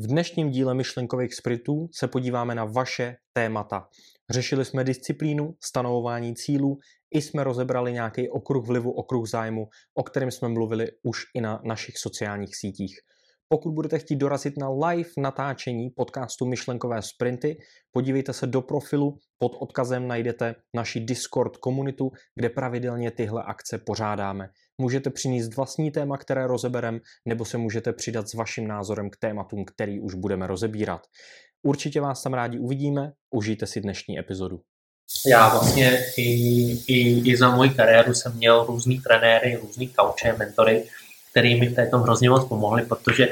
V dnešním díle myšlenkových sprintů se podíváme na vaše témata. Řešili jsme disciplínu, stanovování cílů, i jsme rozebrali nějaký okruh vlivu, okruh zájmu, o kterém jsme mluvili už i na našich sociálních sítích. Pokud budete chtít dorazit na live natáčení podcastu Myšlenkové sprinty, podívejte se do profilu, pod odkazem najdete naši Discord komunitu, kde pravidelně tyhle akce pořádáme. Můžete přinést vlastní téma, které rozeberem, nebo se můžete přidat s vaším názorem k tématům, který už budeme rozebírat. Určitě vás tam rádi uvidíme, užijte si dnešní epizodu. Já vlastně i, i, i za moji kariéru jsem měl různý trenéry, různý kauče, mentory, který mi v této hrozně moc pomohli, protože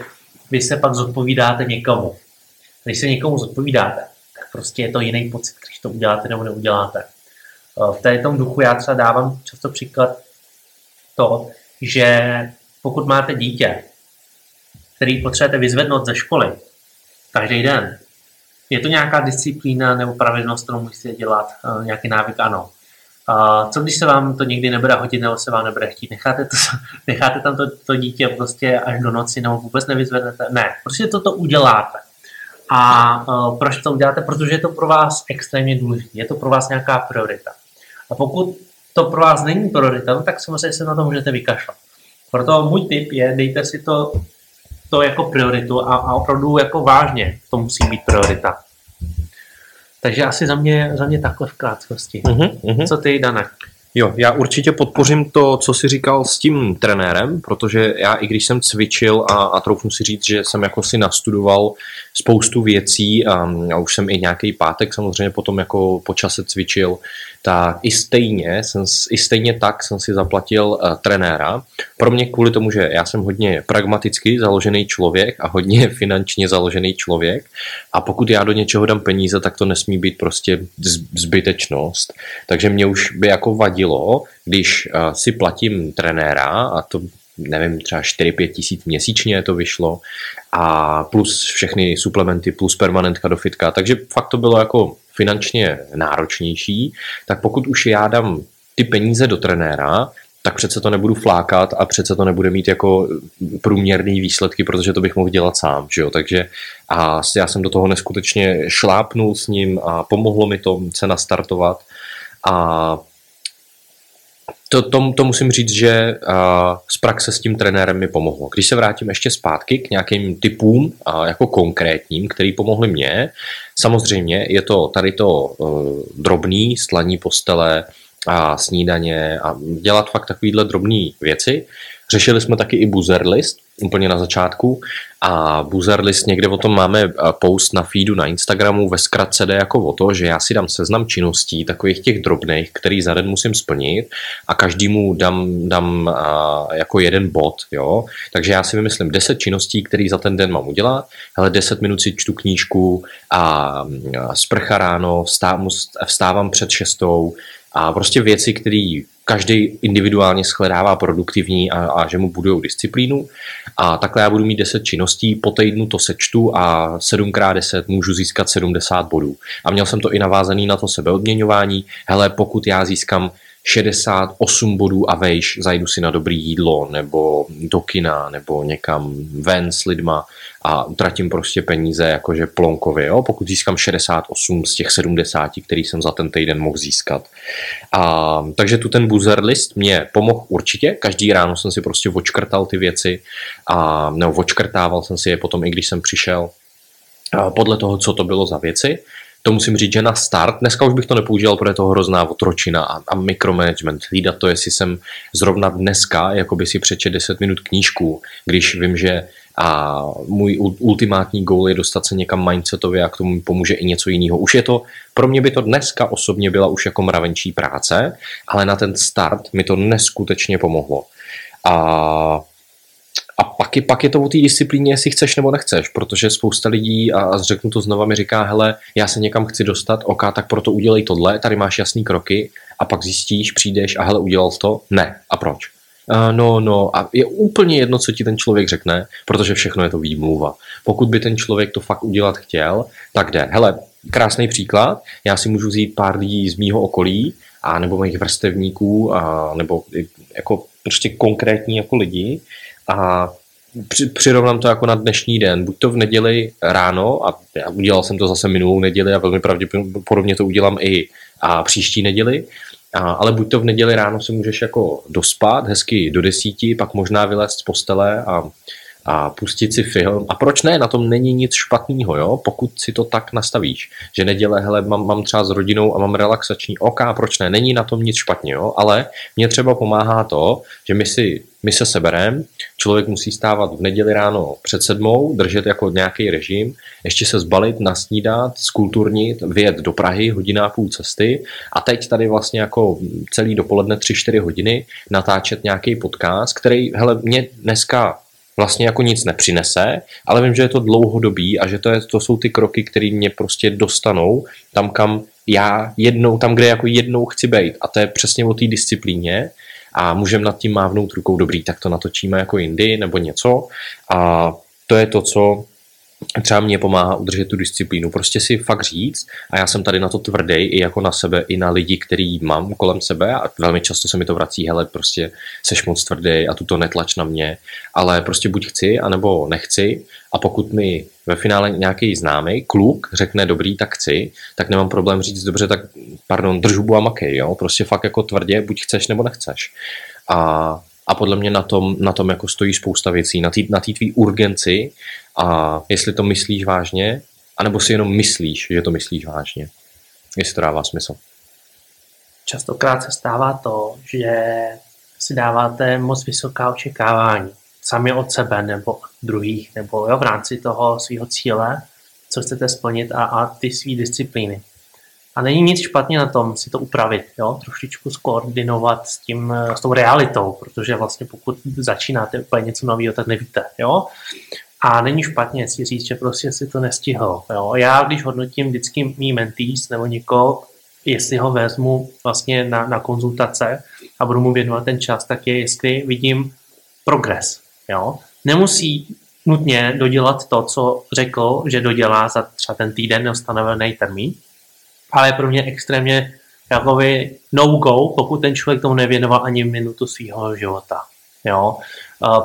vy se pak zodpovídáte někomu. Když se někomu zodpovídáte, tak prostě je to jiný pocit, když to uděláte nebo neuděláte. V této duchu já třeba dávám často příklad to, že pokud máte dítě, který potřebujete vyzvednout ze školy každý den, je to nějaká disciplína nebo pravidlnost, kterou musíte dělat, eh, nějaký návyk, ano. A co když se vám to nikdy nebude hodit nebo se vám nebude chtít? Necháte, to, necháte tam to, to dítě prostě až do noci nebo vůbec nevyzvednete? Ne, prostě toto uděláte. A uh, proč to uděláte? Protože je to pro vás extrémně důležité. Je to pro vás nějaká priorita. A pokud to pro vás není priorita, no, tak samozřejmě se na to můžete vykašlat. Proto můj tip je, dejte si to, to jako prioritu a, a opravdu jako vážně to musí být priorita. Takže asi za mě, za mě takhle v krátkosti. Uh-huh, Co ty, Dana? Jo, já určitě podpořím to, co jsi říkal s tím trenérem, protože já i když jsem cvičil a, a troufnu si říct, že jsem jako si nastudoval spoustu věcí a, a už jsem i nějaký pátek samozřejmě potom jako po čase cvičil, tak i stejně, jsem, i stejně tak jsem si zaplatil uh, trenéra. Pro mě kvůli tomu, že já jsem hodně pragmaticky založený člověk a hodně finančně založený člověk a pokud já do něčeho dám peníze, tak to nesmí být prostě zbytečnost. Takže mě už by jako vadilo, když uh, si platím trenéra a to nevím, třeba 4-5 tisíc měsíčně to vyšlo a plus všechny suplementy, plus permanentka do fitka, takže fakt to bylo jako finančně náročnější, tak pokud už já dám ty peníze do trenéra, tak přece to nebudu flákat a přece to nebude mít jako průměrný výsledky, protože to bych mohl dělat sám, že jo? takže a já jsem do toho neskutečně šlápnul s ním a pomohlo mi to se nastartovat. A to, to, to musím říct, že uh, z praxe s tím trenérem mi pomohlo. Když se vrátím ještě zpátky k nějakým typům uh, jako konkrétním, který pomohly mně, samozřejmě je to tady to uh, drobný slaní postele a snídaně a dělat fakt takovýhle drobné věci. Řešili jsme taky i buzzer list, úplně na začátku a buzzer list někde o tom máme eh, post na feedu na Instagramu ve zkratce jde jako o to, že já si dám seznam činností takových těch drobných, který za den musím splnit a každému dám, dám a, eh, jako jeden bod, jo. Takže já si vymyslím 10 činností, které za ten den mám udělat, ale 10 minut si čtu knížku a, a sprcha ráno, vstávám, vstávám před šestou, a prostě věci, které každý individuálně shledává produktivní a, a že mu budují disciplínu. A takhle já budu mít 10 činností, po týdnu to sečtu a 7x10 můžu získat 70 bodů. A měl jsem to i navázaný na to sebeodměňování. Hele, pokud já získám 68 bodů a vejš, zajdu si na dobrý jídlo, nebo do kina, nebo někam ven s lidma a utratím prostě peníze jakože plonkově, jo? pokud získám 68 z těch 70, který jsem za ten týden mohl získat. A, takže tu ten buzzer list mě pomohl určitě, každý ráno jsem si prostě očkrtal ty věci a nebo očkrtával jsem si je potom, i když jsem přišel podle toho, co to bylo za věci to musím říct, že na start, dneska už bych to nepoužíval, protože to hrozná otročina a, a mikromanagement. Hlídat to, jestli jsem zrovna dneska, jako by si přečet 10 minut knížku, když vím, že a můj ultimátní goal je dostat se někam mindsetově a k tomu pomůže i něco jiného. Už je to, pro mě by to dneska osobně byla už jako mravenčí práce, ale na ten start mi to neskutečně pomohlo. A a pak je, pak je to o té disciplíně, jestli chceš nebo nechceš, protože spousta lidí, a, řeknu to znova, mi říká, hele, já se někam chci dostat, ok, tak proto udělej tohle, tady máš jasný kroky a pak zjistíš, přijdeš a hele, udělal to? Ne. A proč? No, no, a je úplně jedno, co ti ten člověk řekne, protože všechno je to výmluva. Pokud by ten člověk to fakt udělat chtěl, tak jde. Hele, krásný příklad, já si můžu vzít pár lidí z mýho okolí, a nebo mých vrstevníků, a nebo jako prostě konkrétní jako lidi, a při, přirovnám to jako na dnešní den. Buď to v neděli ráno, a já udělal jsem to zase minulou neděli a velmi pravděpodobně to udělám i a příští neděli, a, ale buď to v neděli ráno si můžeš jako dospat hezky do desíti, pak možná vylézt z postele a a pustit si film. A proč ne? Na tom není nic špatného, jo? pokud si to tak nastavíš. Že neděle, hele, mám, mám třeba s rodinou a mám relaxační OK, proč ne? Není na tom nic špatně, jo? ale mě třeba pomáhá to, že my si my se seberem, člověk musí stávat v neděli ráno před sedmou, držet jako nějaký režim, ještě se zbalit, nasnídat, skulturnit, vyjet do Prahy, hodina a půl cesty a teď tady vlastně jako celý dopoledne 3-4 hodiny natáčet nějaký podcast, který, hele, mě dneska vlastně jako nic nepřinese, ale vím, že je to dlouhodobý a že to, je, to jsou ty kroky, které mě prostě dostanou tam, kam já jednou, tam, kde jako jednou chci být. A to je přesně o té disciplíně a můžeme nad tím mávnout rukou dobrý, tak to natočíme jako jindy nebo něco. A to je to, co třeba mě pomáhá udržet tu disciplínu. Prostě si fakt říct, a já jsem tady na to tvrdý i jako na sebe, i na lidi, který mám kolem sebe a velmi často se mi to vrací, hele, prostě seš moc tvrdý a tuto netlač na mě, ale prostě buď chci, anebo nechci a pokud mi ve finále nějaký známý kluk řekne dobrý, tak chci, tak nemám problém říct dobře, tak pardon, držu a makej, jo, prostě fakt jako tvrdě, buď chceš nebo nechceš. A a podle mě na tom, na tom jako stojí spousta věcí, na té na tvý urgenci a jestli to myslíš vážně, anebo si jenom myslíš, že to myslíš vážně. Jestli to dává smysl. Častokrát se stává to, že si dáváte moc vysoká očekávání sami od sebe nebo od druhých, nebo jo, v rámci toho svého cíle, co chcete splnit a, a ty své disciplíny. A není nic špatně na tom si to upravit, jo? trošičku skoordinovat s, tím, s tou realitou, protože vlastně pokud začínáte úplně něco nového, tak nevíte. Jo? A není špatně si říct, že prostě si to nestihl. Jo? Já, když hodnotím vždycky mý mentees nebo někoho, jestli ho vezmu vlastně na, na konzultace a budu mu věnovat ten čas, tak je, jestli vidím progres. Jo? Nemusí nutně dodělat to, co řekl, že dodělá za třeba ten týden neostanovený termín, ale je pro mě extrémně jakoby no-go, pokud ten člověk tomu nevěnoval ani minutu svého života. Jo?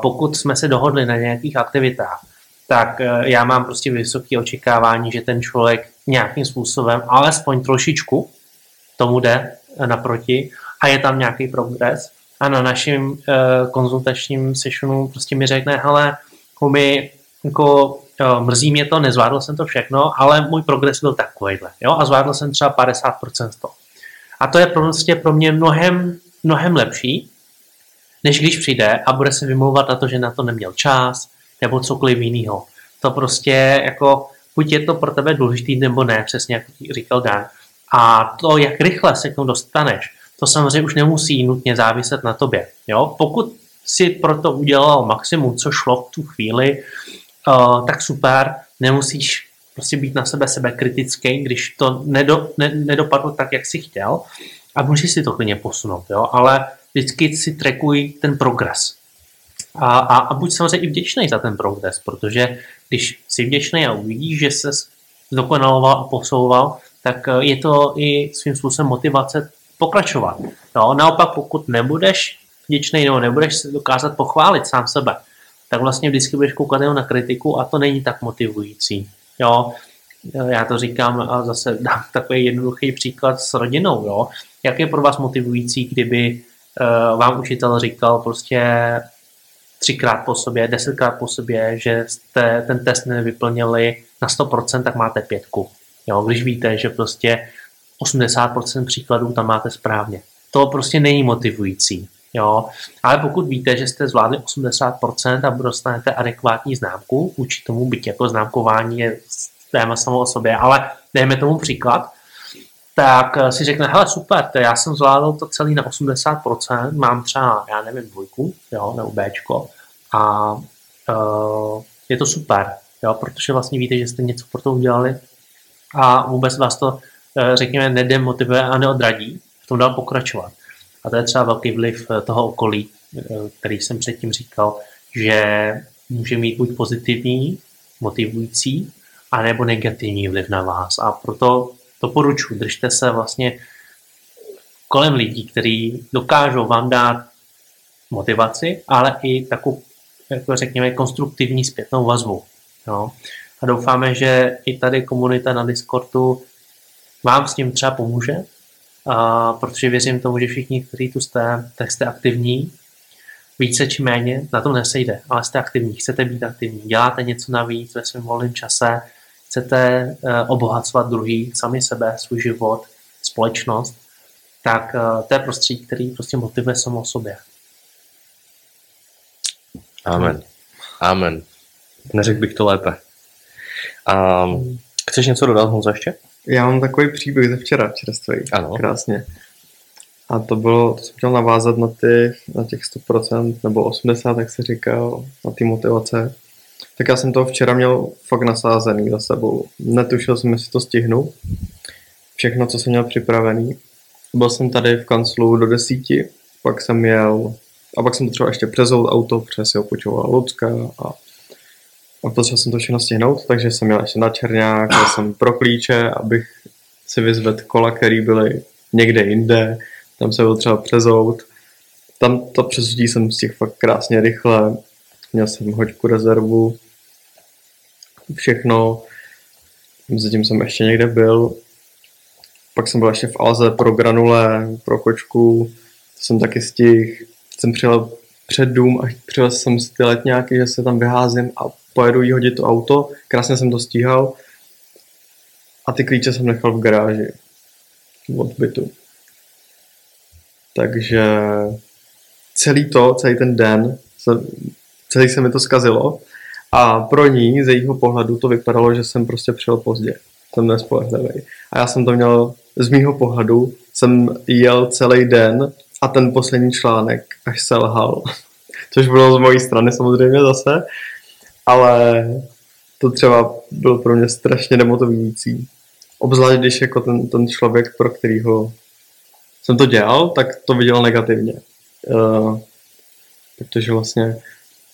Pokud jsme se dohodli na nějakých aktivitách, tak e, já mám prostě vysoké očekávání, že ten člověk nějakým způsobem, alespoň trošičku, tomu jde naproti a je tam nějaký progres. A na našem konzultačním sessionu prostě mi řekne, hele, mi jako mrzí mě to, nezvládl jsem to všechno, ale můj progres byl takovýhle. Jo? A zvládl jsem třeba 50% z toho. A to je prostě pro mě mnohem, mnohem lepší, než když přijde a bude se vymlouvat na to, že na to neměl čas, nebo cokoliv jiného. To prostě jako, buď je to pro tebe důležitý, nebo ne, přesně jak říkal Dan. A to, jak rychle se k tomu dostaneš, to samozřejmě už nemusí nutně záviset na tobě. Jo? Pokud si proto udělal maximum, co šlo v tu chvíli, uh, tak super, nemusíš prostě být na sebe sebe kritický, když to nedo, ne, nedopadlo tak, jak jsi chtěl a můžeš si to klidně posunout, jo? ale vždycky si trekuj ten progres. A, a, a buď samozřejmě i vděčný za ten progres, protože když jsi vděčný a uvidíš, že se zdokonaloval a posouval, tak eh, je to i svým způsobem motivace pokračovat. No, naopak, pokud nebudeš vděčný nebo nebudeš se dokázat pochválit sám sebe, tak vlastně vždycky budeš koukat jenom na kritiku a to není tak motivující. Jo, já to říkám a zase dám takový jednoduchý příklad s rodinou. Jo. Jak je pro vás motivující, kdyby uh, vám učitel říkal prostě třikrát po sobě, desetkrát po sobě, že jste ten test nevyplnili na 100%, tak máte pětku. Jo, když víte, že prostě 80% příkladů tam máte správně. To prostě není motivující. Jo? Ale pokud víte, že jste zvládli 80% a dostanete adekvátní známku, vůči tomu byť jako známkování je téma samo o sobě, ale dejme tomu příklad, tak si řekne, hele super, to já jsem zvládl to celý na 80%, mám třeba, já nevím, dvojku, jo, nebo Bčko a uh, je to super, jo, protože vlastně víte, že jste něco pro to udělali a vůbec vás to, uh, řekněme, nedemotivuje a neodradí v tom dál pokračovat. A to je třeba velký vliv eh, toho okolí, eh, který jsem předtím říkal, že může mít buď pozitivní, motivující, anebo negativní vliv na vás. A proto doporučuji, držte se vlastně kolem lidí, kteří dokážou vám dát motivaci, ale i takovou jako řekněme, konstruktivní zpětnou vazbu. Jo? A doufáme, že i tady komunita na Discordu vám s tím třeba pomůže, a protože věřím tomu, že všichni, kteří tu jste, tak jste aktivní, více či méně, na tom nesejde, ale jste aktivní, chcete být aktivní, děláte něco navíc ve svém volném čase, chcete uh, obohacovat druhý, sami sebe, svůj život, společnost, tak uh, to je prostředí, který prostě motivuje samo o sobě. Amen. Amen. Neřekl bych to lépe. Um, chceš něco dodat, Honzo, ještě? Já mám takový příběh ze včera, čerstvý. Ano. Krásně. A to bylo, to jsem chtěl navázat na, ty, na těch 100% nebo 80%, jak se říkal, na ty motivace. Tak já jsem to včera měl fakt nasázený za sebou. Netušil jsem, jestli to stihnu. Všechno, co jsem měl připravený. Byl jsem tady v kanclu do desíti, pak jsem jel a pak jsem potřeboval ještě přezout auto, protože si ho počovala Lucka a, a potřeboval jsem to všechno stihnout, takže jsem měl ještě na Černák, jel jsem pro klíče, abych si vyzvedl kola, které byly někde jinde, tam se byl třeba přezout. Tam to přesudí jsem z těch fakt krásně rychle, měl jsem hoďku rezervu, všechno, zatím jsem ještě někde byl, pak jsem byl ještě v Alze pro granule, pro kočku, jsem taky stihl, jsem přijel před dům a přijel jsem si ty letňáky, že se tam vyházím a pojedu jí hodit to auto, krásně jsem to stíhal a ty klíče jsem nechal v garáži od bytu. Takže celý to, celý ten den, se, celý se mi to zkazilo a pro ní, z jejího pohledu, to vypadalo, že jsem prostě přijel pozdě. Jsem nespolehlivý. A já jsem to měl, z mýho pohledu, jsem jel celý den a ten poslední článek až selhal. Což bylo z mojí strany samozřejmě zase, ale to třeba bylo pro mě strašně demotivující. Obzvlášť, když jako ten, ten člověk, pro kterýho jsem to dělal, tak to viděl negativně. Uh, protože vlastně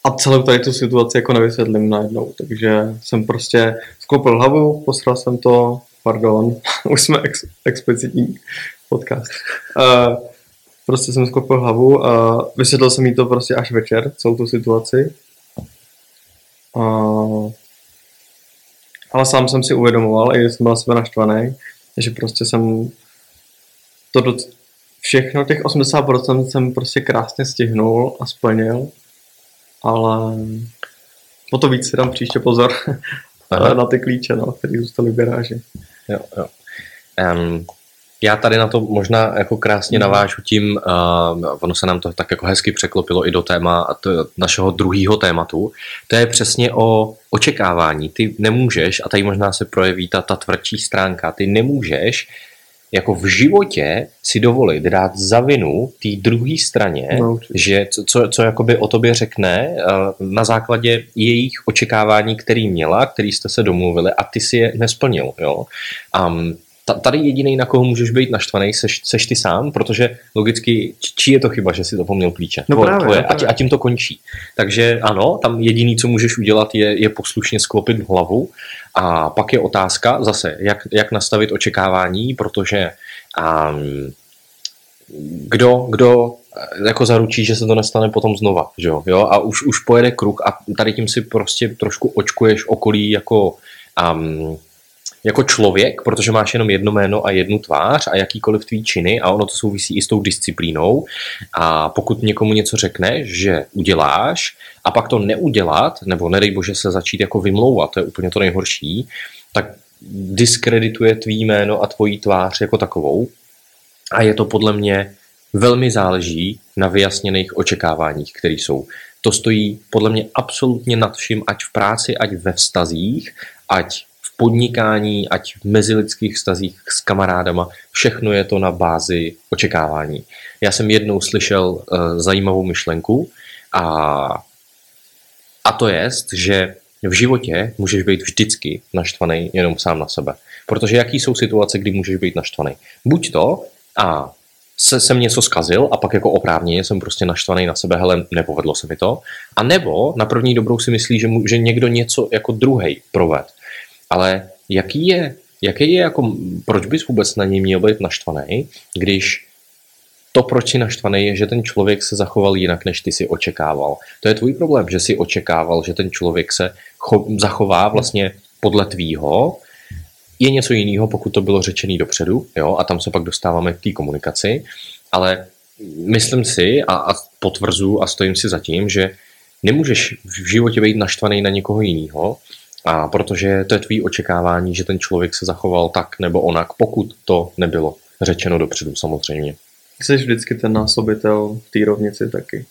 a celou tady tu situaci jako nevysvětlím najednou, takže jsem prostě sklopil hlavu, posral jsem to, pardon, už jsme ex, explicitní podcast. Uh, prostě jsem sklopil hlavu a vysvětlil jsem jí to prostě až večer, celou tu situaci. Uh, ale sám jsem si uvědomoval, i jsem byl sebe naštvaný, že prostě jsem to do, všechno, těch 80% jsem prostě krásně stihnul a splnil, ale o to víc si dám příště pozor na ty klíče, no, které zůstaly v garáži. Jo, jo. Um, já tady na to možná jako krásně mhm. navážu tím, uh, ono se nám to tak jako hezky překlopilo i do téma to, našeho druhého tématu. To je přesně o očekávání. Ty nemůžeš, a tady možná se projeví ta, ta tvrdší stránka, ty nemůžeš jako v životě si dovolit dát za vinu té druhé straně, no, že co, co, co jakoby o tobě řekne eh, na základě jejich očekávání, který měla, který jste se domluvili a ty si je nesplnil. Jo? Um, tady jediný, na koho můžeš být naštvaný, seš, seš ty sám, protože logicky, čí je to chyba, že si to poměl klíče? No tvoje, právě, tvoje, no právě. A, tím to končí. Takže ano, tam jediný, co můžeš udělat, je, je poslušně sklopit hlavu a pak je otázka zase, jak, jak nastavit očekávání, protože um, kdo, kdo jako zaručí, že se to nestane potom znova, že jo? jo? A už, už pojede kruh a tady tím si prostě trošku očkuješ okolí jako um, jako člověk, protože máš jenom jedno jméno a jednu tvář a jakýkoliv tvý činy a ono to souvisí i s tou disciplínou a pokud někomu něco řekneš, že uděláš a pak to neudělat, nebo nedej bože se začít jako vymlouvat, to je úplně to nejhorší, tak diskredituje tvý jméno a tvojí tvář jako takovou a je to podle mě velmi záleží na vyjasněných očekáváních, které jsou. To stojí podle mě absolutně nad vším, ať v práci, ať ve vztazích, ať podnikání, ať v mezilidských vztazích s kamarádama, všechno je to na bázi očekávání. Já jsem jednou slyšel uh, zajímavou myšlenku a, a to je, že v životě můžeš být vždycky naštvaný jenom sám na sebe. Protože jaký jsou situace, kdy můžeš být naštvaný? Buď to, a se, jsem něco zkazil a pak jako oprávněně jsem prostě naštvaný na sebe, hele, nepovedlo se mi to. A nebo na první dobrou si myslí, že, mu, že někdo něco jako druhý proved. Ale jaký je, jaký je jako, proč bys vůbec na něj měl být naštvaný, když to, proč jsi naštvaný, je, že ten člověk se zachoval jinak, než ty si očekával. To je tvůj problém, že jsi očekával, že ten člověk se cho- zachová vlastně podle tvýho. Je něco jiného, pokud to bylo řečený dopředu, jo, a tam se pak dostáváme k té komunikaci, ale myslím si a, a potvrzu a stojím si za tím, že nemůžeš v životě být naštvaný na někoho jiného, a protože to je tvý očekávání, že ten člověk se zachoval tak nebo onak, pokud to nebylo řečeno dopředu samozřejmě. Jsi vždycky ten násobitel v té rovnici taky.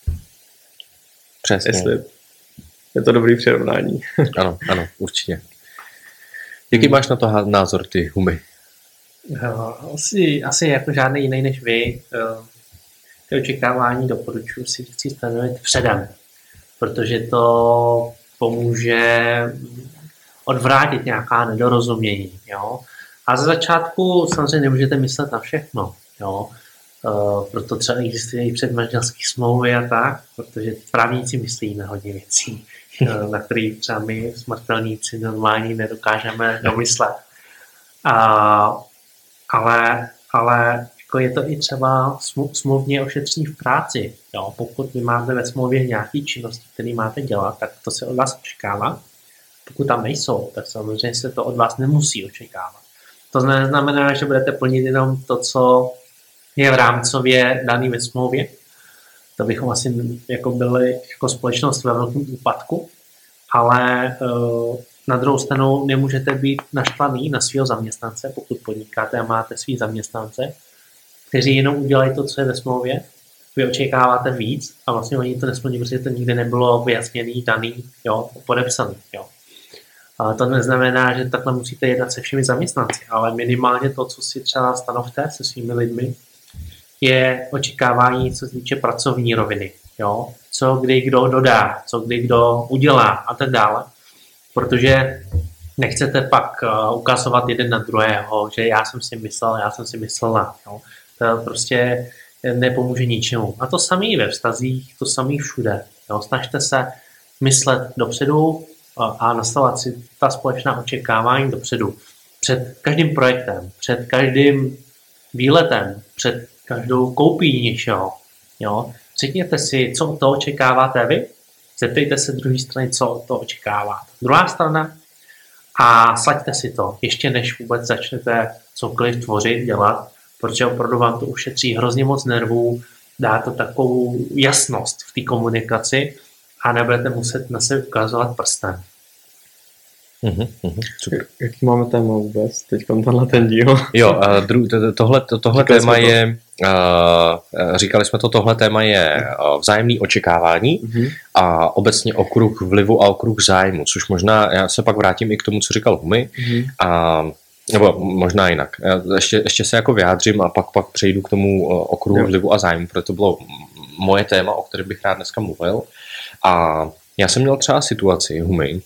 Přesně. Jestli je to dobrý přirovnání. Ano, ano, určitě. Jaký hmm. máš na to názor ty, Humy? Asi, asi jako žádný jiný než vy. Eh, ty očekávání doporučuji si vždycky stanovit předem, protože to pomůže odvrátit nějaká nedorozumění. Jo? A ze začátku samozřejmě nemůžete myslet na všechno. Jo? Uh, proto třeba existují předmanželské smlouvy a tak, protože právníci myslí na hodně věcí, uh, na které třeba my smrtelníci normální nedokážeme domyslet. Uh, ale, ale jako je to i třeba smluvně ošetření v práci. Jo? Pokud vy máte ve smlouvě nějaké činnosti, které máte dělat, tak to se od vás očekává. Pokud tam nejsou, tak samozřejmě se to od vás nemusí očekávat. To neznamená, že budete plnit jenom to, co je v rámcově daný ve smlouvě. To bychom asi jako byli jako společnost ve velkém úpadku, ale uh, na druhou stranu nemůžete být naštvaný na svého zaměstnance, pokud podnikáte a máte svý zaměstnance, kteří jenom udělají to, co je ve smlouvě. Vy očekáváte víc a vlastně oni to nesplní, protože to nikdy nebylo vyjasněný, daný, jo, podepsaný. Jo. Ale to neznamená, že takhle musíte jednat se všemi zaměstnanci, ale minimálně to, co si třeba stanovte se svými lidmi, je očekávání, co se týče pracovní roviny. Jo? Co kdy kdo dodá, co kdy kdo udělá a tak dále. Protože nechcete pak uh, ukazovat jeden na druhého, že já jsem si myslel, já jsem si myslela. Jo? To prostě nepomůže ničemu. A to samý ve vztazích, to samý všude. Jo? Snažte se myslet dopředu, a nastavovat si ta společná očekávání dopředu. Před každým projektem, před každým výletem, před každou koupí něčeho. Jo? Řekněte si, co to očekáváte vy, zeptejte se druhé strany, co to očekává. Druhá strana a slaďte si to, ještě než vůbec začnete cokoliv tvořit, dělat, protože opravdu vám to ušetří hrozně moc nervů, dá to takovou jasnost v té komunikaci a nebudete muset na sebe ukazovat prstem. Uhum, uhum, super. Jaký máme téma vůbec? Teď tenhle ten díl. Jo, uh, dru, tohle, to, tohle téma to. je, uh, říkali jsme to, tohle téma je uh, vzájemný očekávání uh-huh. a obecně okruh vlivu a okruh zájmu, což možná, já se pak vrátím i k tomu, co říkal Humy, uh-huh. a nebo možná jinak. Já ještě, ještě se jako vyjádřím a pak, pak přejdu k tomu okruhu jo. vlivu a zájmu, protože to bylo moje téma, o kterém bych rád dneska mluvil. A já jsem měl třeba situaci, Humy,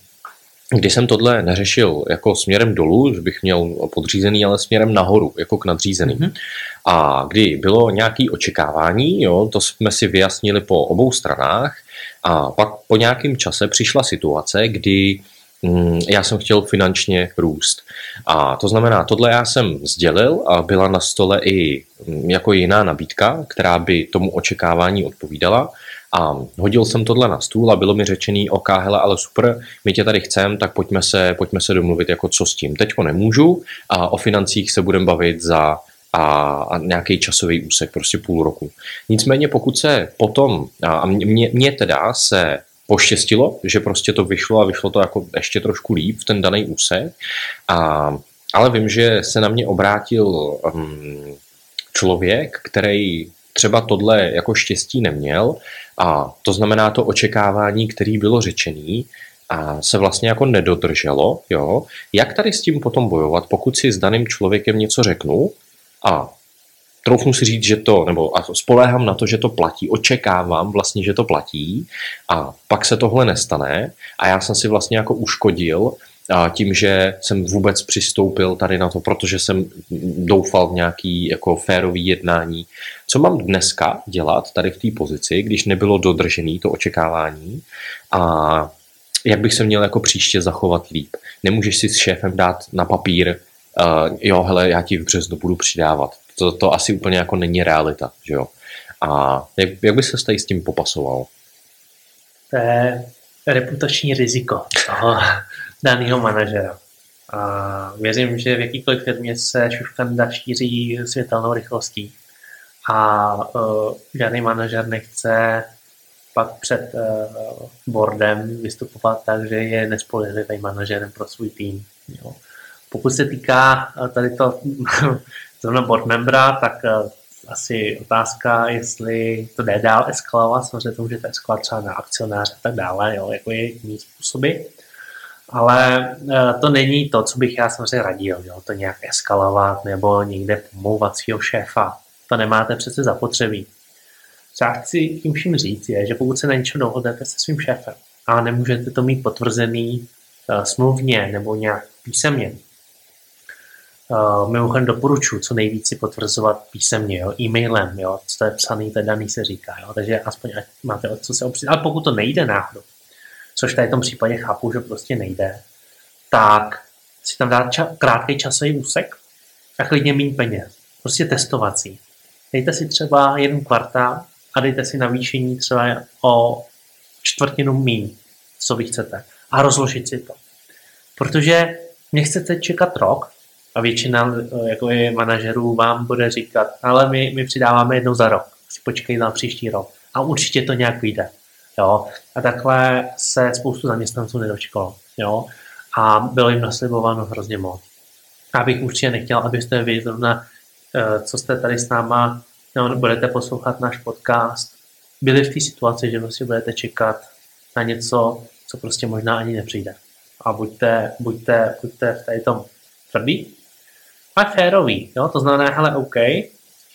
když jsem tohle neřešil jako směrem dolů, že bych měl podřízený, ale směrem nahoru, jako k nadřízeným. Mm-hmm. A kdy bylo nějaké očekávání, jo, to jsme si vyjasnili po obou stranách, a pak po nějakém čase přišla situace, kdy mm, já jsem chtěl finančně růst. A to znamená, tohle já jsem sdělil a byla na stole i mm, jako jiná nabídka, která by tomu očekávání odpovídala. A hodil jsem tohle na stůl a bylo mi řečený, OK, hele, ale super, my tě tady chcem, tak pojďme se, pojďme se domluvit, jako co s tím. Teďko nemůžu a o financích se budeme bavit za a, a nějaký časový úsek, prostě půl roku. Nicméně pokud se potom, a mě, mě teda se poštěstilo, že prostě to vyšlo a vyšlo to jako ještě trošku líp v ten daný úsek, a, ale vím, že se na mě obrátil um, člověk, který třeba tohle jako štěstí neměl a to znamená to očekávání, který bylo řečený, a se vlastně jako nedodrželo, jo. Jak tady s tím potom bojovat, pokud si s daným člověkem něco řeknu a troufnu si říct, že to, nebo a spoléhám na to, že to platí, očekávám vlastně, že to platí a pak se tohle nestane a já jsem si vlastně jako uškodil a tím, že jsem vůbec přistoupil tady na to, protože jsem doufal v nějaký jako férový jednání. Co mám dneska dělat tady v té pozici, když nebylo dodržený to očekávání a jak bych se měl jako příště zachovat líp. Nemůžeš si s šéfem dát na papír, uh, jo, hele, já ti v březnu budu přidávat To, to asi úplně jako není realita, že jo. A jak, jak by se tady s tím popasoval? To je reputační riziko toho daného manažera. A věřím, že v jakýkoliv firmě se šuškanda šíří světelnou rychlostí a uh, žádný manažer nechce pak před uh, boardem vystupovat tak, že je nespolehlivý manažerem pro svůj tým. Jo. Pokud se týká uh, tady to zrovna board membera, tak uh, asi otázka, jestli to jde dál eskalovat, samozřejmě to může eskalovat třeba na akcionáře a tak dále, jo, jako je jiný způsoby. Ale uh, to není to, co bych já samozřejmě radil, jo, to nějak eskalovat nebo někde pomlouvat svého šéfa. To nemáte přece zapotřebí. Co já chci tím vším říct je, že pokud se na něčem dohodnete se svým šéfem a nemůžete to mít potvrzený uh, smluvně nebo nějak písemně, Uh, mimochodem doporučuji co nejvíc si potvrzovat písemně, jo, e-mailem, jo, co to je psaný, to je daný se říká, jo, takže aspoň máte o co se opřít. Ale pokud to nejde náhodou, což tady v tom případě chápu, že prostě nejde, tak si tam dát ča- krátký časový úsek a klidně méně peněz. Prostě testovací. Dejte si třeba jeden kvartál a dejte si navýšení třeba o čtvrtinu míň, co vy chcete. A rozložit si to. Protože nechcete čekat rok a většina jako je manažerů vám bude říkat, ale my, my přidáváme jednou za rok, si počkej na příští rok a určitě to nějak vyjde. Jo? A takhle se spoustu zaměstnanců nedočkalo. Jo? A bylo jim naslibováno hrozně moc. A bych určitě nechtěl, abyste vy zrovna, co jste tady s náma, no, budete poslouchat náš podcast, byli v té situaci, že prostě budete čekat na něco, co prostě možná ani nepřijde. A buďte, buďte, buďte v tady tom tvrdý, a férový, jo? to znamená, hele, OK,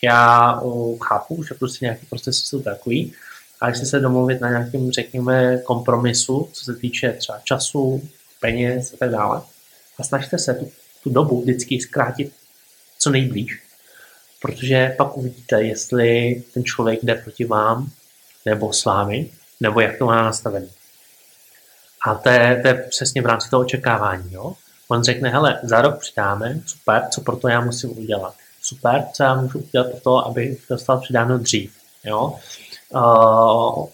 já uh, chápu, že prostě nějaký procesy jsou takový, a jestli se domluvit na nějakém, řekněme, kompromisu, co se týče třeba času, peněz a tak dále, a snažte se tu, tu dobu vždycky zkrátit co nejblíž, protože pak uvidíte, jestli ten člověk jde proti vám, nebo s vámi, nebo jak to má nastavený. A to je, to je přesně v rámci toho očekávání. Jo? On řekne, hele, za rok přidáme, super, co pro to já musím udělat? Super, co já můžu udělat pro to, abych dostal přidáno dřív? Jo? Uh,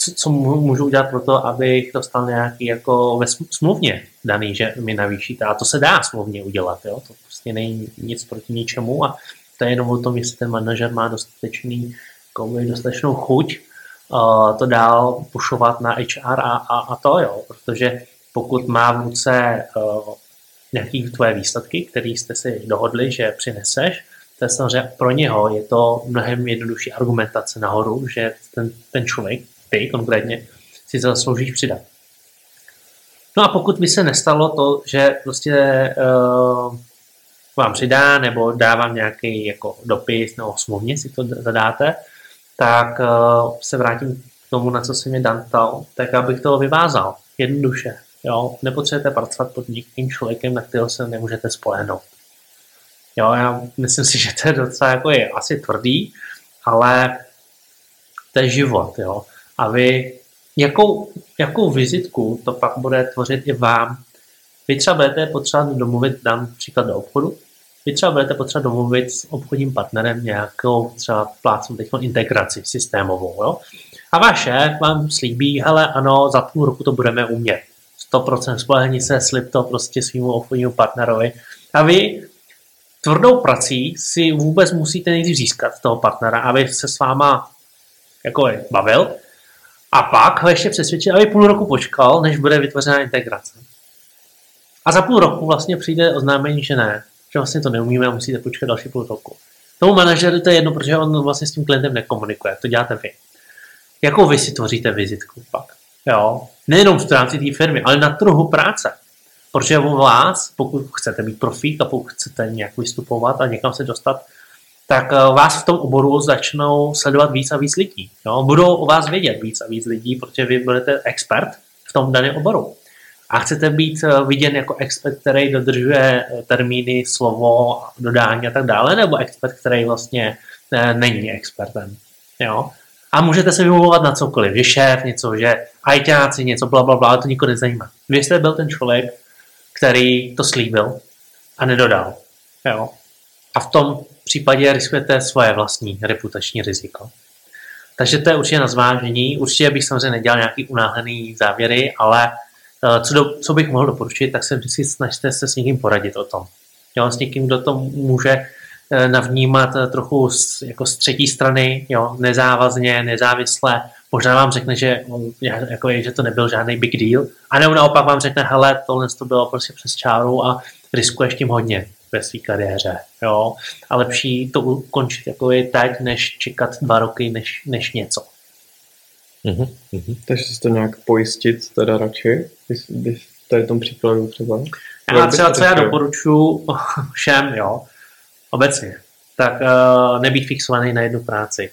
co, co můžu udělat pro to, abych dostal nějaký jako ve smluvně daný, že mi navýšíte. A to se dá smluvně udělat, jo? to prostě není nic proti ničemu a to je jenom o tom, jestli ten manažer má dostatečný, jako dostatečnou chuť uh, to dál pušovat na HR a, a, a to, jo, protože pokud má v ruce uh, nějaký tvoje výsledky, které jste si dohodli, že přineseš, to je samozřejmě pro něho je to mnohem jednodušší argumentace nahoru, že ten, ten člověk, ty konkrétně, si zasloužíš přidat. No a pokud by se nestalo to, že prostě uh, vám přidá nebo dávám nějaký jako dopis nebo smluvně si to zadáte, tak uh, se vrátím k tomu, na co si mě Dan ptal, tak abych to vyvázal jednoduše. Jo, nepotřebujete pracovat pod někým člověkem, na kterého se nemůžete spolehnout. Jo, já myslím si, že to je docela jako je asi tvrdý, ale to je život, jo. A vy, jakou, jakou vizitku to pak bude tvořit i vám? Vy třeba budete potřebovat domluvit, dám příklad do obchodu, vy třeba budete potřebovat domluvit s obchodním partnerem nějakou třeba plácnu teď integraci systémovou, jo. A šéf vám slíbí, hele, ano, za půl roku to budeme umět. 100% spolehni se, slib to prostě svýmu obchodnímu partnerovi. A vy tvrdou prací si vůbec musíte nejdřív získat toho partnera, aby se s váma jako je, bavil a pak ho ještě přesvědčit, aby půl roku počkal, než bude vytvořena integrace. A za půl roku vlastně přijde oznámení, že ne, že vlastně to neumíme a musíte počkat další půl roku. Tomu manažeru to je jedno, protože on vlastně s tím klientem nekomunikuje, to děláte vy. Jakou vy si tvoříte vizitku pak? Jo? Nejenom v rámci té firmy, ale na trhu práce. Protože u vás, pokud chcete být profík a pokud chcete nějak vystupovat a někam se dostat, tak eh, vás v tom oboru začnou sledovat víc a víc lidí. Jo? Budou o vás vědět víc a víc lidí, protože vy budete expert v tom daném oboru. A chcete být eh, viděn jako expert, který dodržuje eh, termíny, slovo, dodání a tak dále, nebo expert, který vlastně není expertem. Jo? A můžete se vymlouvat na cokoliv, že šéf něco, že ajťáci něco, bla, bla, bla, ale to nikoho nezajímá. Vy jste byl ten člověk, který to slíbil a nedodal. Jo. A v tom případě riskujete svoje vlastní reputační riziko. Takže to je určitě na zvážení. Určitě bych samozřejmě nedělal nějaký unáhlený závěry, ale eh, co, do, co bych mohl doporučit, tak se vždycky snažte se s někým poradit o tom. Jo, s někým, kdo to může eh, navnímat eh, trochu z, jako z třetí strany, jo, nezávazně, nezávisle. Možná vám řekne, že, jako je, že to nebyl žádný big deal, a nebo naopak vám řekne, hele, tohle to bylo prostě přes čáru a riskuješ tím hodně ve své kariéře. Jo? A lepší to ukončit jako je teď, než čekat dva roky, než, než něco. Mm-hmm. Takže si to nějak pojistit teda radši, když, když v tady tom příkladu třeba? Já třeba, co já doporučuji všem, jo, obecně, tak uh, nebýt fixovaný na jednu práci.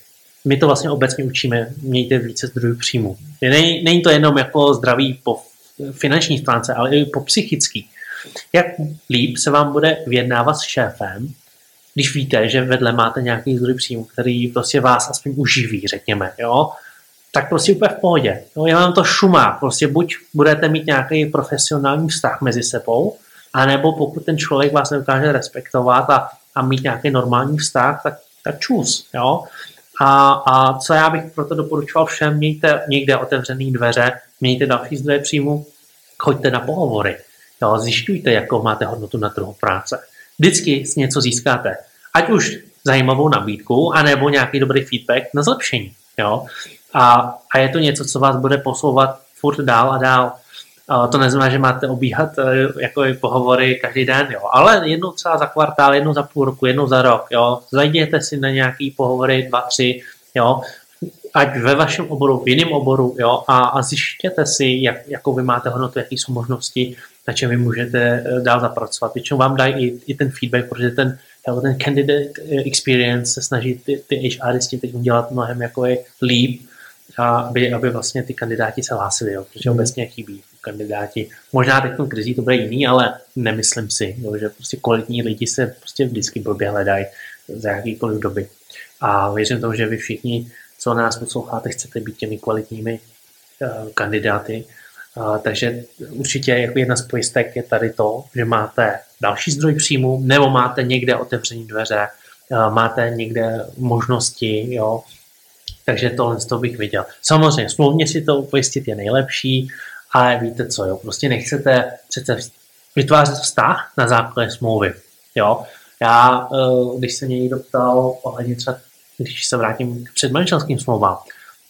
My to vlastně obecně učíme, mějte více zdrojů příjmu. Není, to jenom jako zdraví po finanční stránce, ale i po psychický. Jak líp se vám bude vyjednávat s šéfem, když víte, že vedle máte nějaký zdroj příjmu, který prostě vás aspoň uživí, řekněme, jo, tak prostě úplně v pohodě. Jo, je vám to šumá. Prostě buď budete mít nějaký profesionální vztah mezi sebou, anebo pokud ten člověk vás neukáže respektovat a, a mít nějaký normální vztah, tak, tak čus. Jo? A, a co já bych proto doporučoval všem, mějte někde otevřené dveře, mějte další zdroje příjmu, choďte na pohovory. Jo, zjišťujte, jakou máte hodnotu na trhu práce. Vždycky si něco získáte. Ať už zajímavou nabídku, anebo nějaký dobrý feedback na zlepšení. Jo? A, a je to něco, co vás bude posouvat furt dál a dál. To neznamená, že máte obíhat e, jako pohovory každý den, jo. ale jednou třeba za kvartál, jednou za půl roku, jednou za rok. Jo. Zajděte si na nějaký pohovory, dva, tři, jo ať ve vašem oboru, v jiném oboru, jo, a, a zjištěte si, jak, jakou vy máte hodnotu, jaké jsou možnosti, na čem vy můžete eh, dál zapracovat. Většinou vám dají i, i ten feedback, protože ten, ten candidate eh, experience se snaží ty, ty HRisti teď udělat mnohem jako je líp, a aby, aby vlastně ty kandidáti se hlásili, jo, protože mm. obecně chybí kandidáti. Možná teď krizí to bude jiný, ale nemyslím si, jo, že prostě kvalitní lidi se prostě vždycky blbě hledají za jakýkoliv doby. A věřím tomu, že vy všichni co nás posloucháte, chcete být těmi kvalitními uh, kandidáty. Uh, takže určitě jako jedna z pojistek je tady to, že máte další zdroj příjmu, nebo máte někde otevřené dveře, uh, máte někde možnosti, jo. Takže tohle z toho bych viděl. Samozřejmě, smluvně si to pojistit je nejlepší, ale víte co, jo, prostě nechcete přece vytvářet vztah na základě smlouvy, jo. Já, když se mě někdo ptal ohledně třeba když se vrátím k předmanželským smlouvám,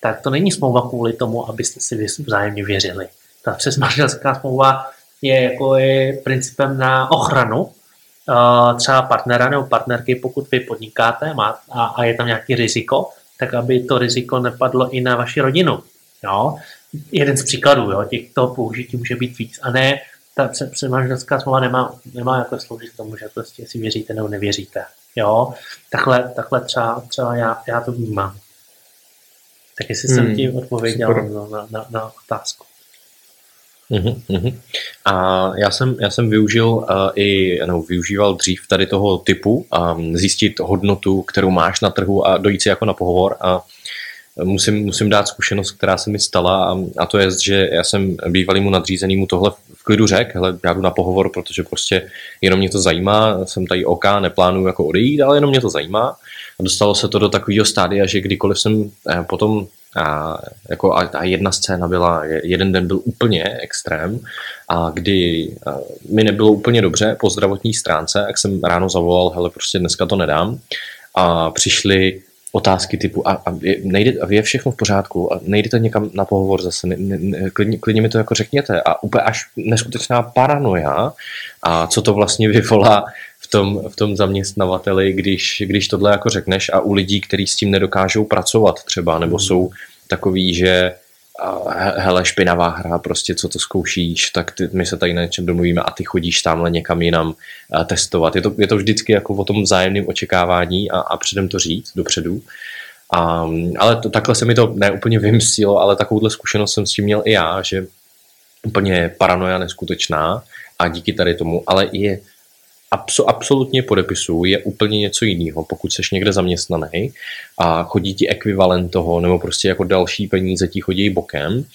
tak to není smlouva kvůli tomu, abyste si vzájemně věřili. Ta předmanželská smlouva je jako je principem na ochranu uh, třeba partnera nebo partnerky, pokud vy podnikáte a, a je tam nějaký riziko, tak aby to riziko nepadlo i na vaši rodinu. Jo? Jeden z příkladů, jo? těchto použití může být víc. A ne, ta předmanželská smlouva nemá, nemá jako sloužit k tomu, že prostě si věříte nebo nevěříte. Jo? Takhle, takhle třeba, třeba já, já to vnímám. Tak jestli jsem hmm, ti odpověděl na, na, na, na otázku. Uhum, uhum. A já jsem, já jsem využil uh, i, no, využíval dřív tady toho typu um, zjistit hodnotu, kterou máš na trhu a dojít si jako na pohovor a musím, musím dát zkušenost, která se mi stala a, a to je, že já jsem bývalýmu nadřízenému tohle v klidu řekl, hele, já jdu na pohovor, protože prostě jenom mě to zajímá, jsem tady OK, neplánuju jako odejít, ale jenom mě to zajímá. A dostalo se to do takového stádia, že kdykoliv jsem eh, potom a, jako a, a jedna scéna byla, jeden den byl úplně extrém a kdy a, mi nebylo úplně dobře po zdravotní stránce, jak jsem ráno zavolal, hele, prostě dneska to nedám a přišli otázky typu a, a, nejde, a je všechno v pořádku a nejdete někam na pohovor zase, ne, ne, klidně, klidně mi to jako řekněte a úplně až neskutečná paranoja a co to vlastně vyvolá v tom, v tom zaměstnavateli, když, když tohle jako řekneš a u lidí, kteří s tím nedokážou pracovat třeba, nebo hmm. jsou takový, že hele, špinavá hra, prostě co to zkoušíš, tak ty, my se tady na něčem domluvíme a ty chodíš tamhle někam jinam testovat. Je to, je to vždycky jako o tom vzájemném očekávání a, a předem to říct dopředu. A, ale to, takhle se mi to neúplně vymstilo, ale takovouhle zkušenost jsem s tím měl i já, že úplně paranoja neskutečná a díky tady tomu, ale je abso, absolutně podepisu je úplně něco jiného, pokud jsi někde zaměstnaný a chodí ti ekvivalent toho, nebo prostě jako další peníze ti chodí bokem,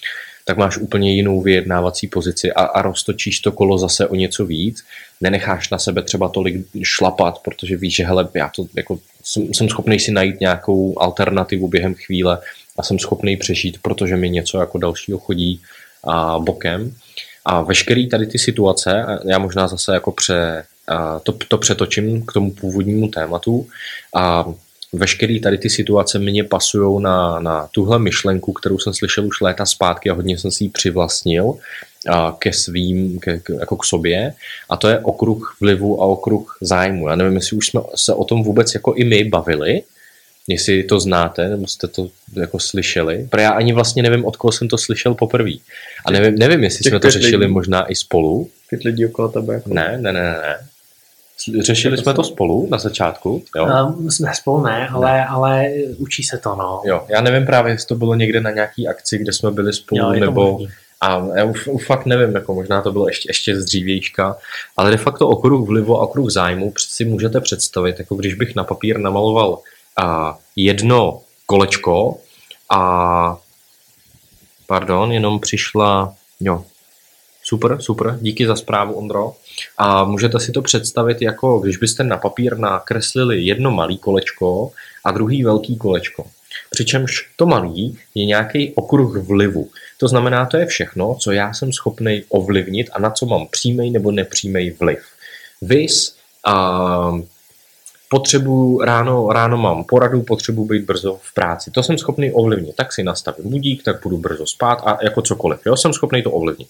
tak máš úplně jinou vyjednávací pozici a, a roztočíš to kolo zase o něco víc. Nenecháš na sebe třeba tolik šlapat, protože víš, že hele, já to jako jsem, jsem schopný si najít nějakou alternativu během chvíle a jsem schopný přežít, protože mi něco jako dalšího chodí a bokem. A veškerý tady ty situace, já možná zase jako pře, a to, to přetočím k tomu původnímu tématu, a veškerý tady ty situace mě pasují na, na tuhle myšlenku, kterou jsem slyšel už léta zpátky a hodně jsem si ji přivlastnil a ke svým, ke, k, jako k sobě a to je okruh vlivu a okruh zájmu. Já nevím, jestli už jsme se o tom vůbec jako i my bavili, jestli to znáte, nebo jste to jako slyšeli. Protože já ani vlastně nevím, od koho jsem to slyšel poprvé. A nevím, nevím jestli jsme to řešili lidí. možná i spolu. Pět lidí okolo tebe. Jako... Ne, ne, ne, ne. Řešili jsme to spolu na začátku? Jo? Um, jsme spolu ne, ale, ne. ale učí se to, no. Jo, já nevím právě, jestli to bylo někde na nějaký akci, kde jsme byli spolu, jo, nebo... A já už, už fakt nevím, jako možná to bylo ještě, ještě z dřívějška, ale de facto okruh vlivu a okruh zájmu si můžete představit, jako když bych na papír namaloval a jedno kolečko a pardon, jenom přišla, jo, super, super, díky za zprávu, Ondro. A můžete si to představit jako, když byste na papír nakreslili jedno malé kolečko a druhý velký kolečko. Přičemž to malý je nějaký okruh vlivu. To znamená, to je všechno, co já jsem schopný ovlivnit a na co mám přímý nebo nepřímý vliv. Vys a potřebuji, ráno, ráno mám poradu, potřebuji být brzo v práci. To jsem schopný ovlivnit. Tak si nastavím budík, tak budu brzo spát a jako cokoliv. Jo, jsem schopný to ovlivnit.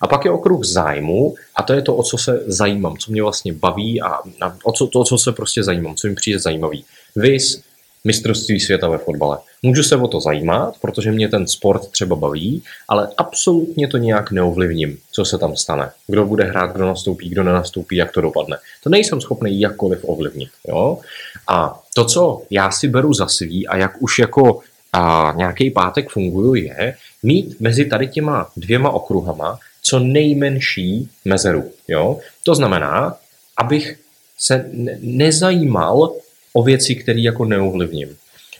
A pak je okruh zájmu a to je to, o co se zajímám, co mě vlastně baví a, a o co, to, o co se prostě zajímám, co mi přijde zajímavý. Vys, mistrovství světa ve fotbale. Můžu se o to zajímat, protože mě ten sport třeba baví, ale absolutně to nějak neovlivním, co se tam stane. Kdo bude hrát, kdo nastoupí, kdo nenastoupí, jak to dopadne. To nejsem schopný jakkoliv ovlivnit. Jo? A to, co já si beru za svý a jak už jako nějaký pátek funguju, je mít mezi tady těma dvěma okruhama co nejmenší mezeru. Jo? To znamená, abych se nezajímal o věci, které jako neovlivním.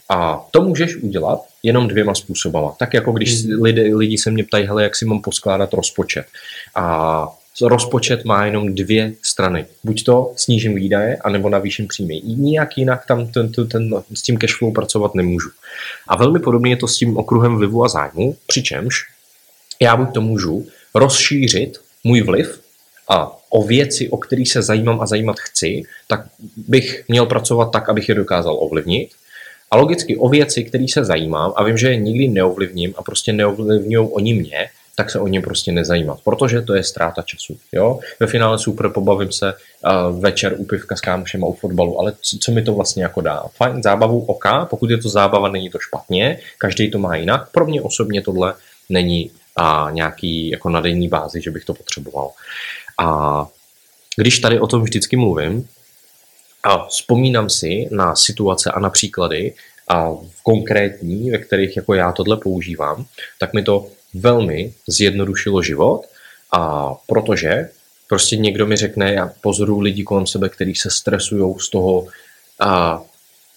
A to můžeš udělat jenom dvěma způsobama. Tak jako když hmm. lidi, lidi se mě ptají, hele, jak si mám poskládat rozpočet. A rozpočet má jenom dvě strany. Buď to snížím výdaje, anebo navýším příjmy. Nijak jinak tam ten, ten, ten, s tím cashflow pracovat nemůžu. A velmi podobně je to s tím okruhem vlivu a zájmu, přičemž já buď to můžu rozšířit můj vliv a o věci, o kterých se zajímám a zajímat chci, tak bych měl pracovat tak, abych je dokázal ovlivnit. A logicky o věci, které se zajímám a vím, že je nikdy neovlivním a prostě neovlivňují oni mě, tak se o ně prostě nezajímat, protože to je ztráta času. Jo? Ve finále super, pobavím se uh, večer u pivka s kámošem a u fotbalu, ale co, co mi to vlastně jako dá? Fajn, zábavu oka, pokud je to zábava, není to špatně, každý to má jinak. Pro mě osobně tohle není a nějaký jako na denní bázi, že bych to potřeboval. A když tady o tom vždycky mluvím, a vzpomínám si na situace a na příklady, a konkrétní, ve kterých jako já tohle používám, tak mi to velmi zjednodušilo život a protože prostě někdo mi řekne, já pozoruju lidi kolem sebe, kteří se stresují z toho, a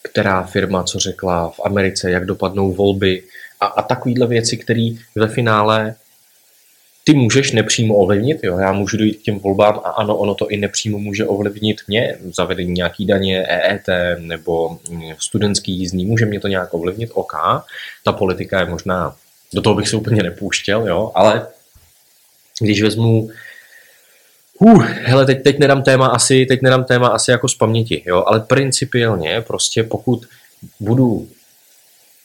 která firma co řekla v Americe, jak dopadnou volby, a, a takovýhle věci, které ve finále ty můžeš nepřímo ovlivnit, jo, já můžu dojít k těm volbám a ano, ono to i nepřímo může ovlivnit mě, zavedení nějaký daně, EET nebo studentský jízdní, může mě to nějak ovlivnit, OK, ta politika je možná, do toho bych se úplně nepouštěl, jo, ale když vezmu Uh, hele, teď, teď nedám téma asi, teď nedám téma asi jako z paměti, jo, ale principiálně prostě pokud budu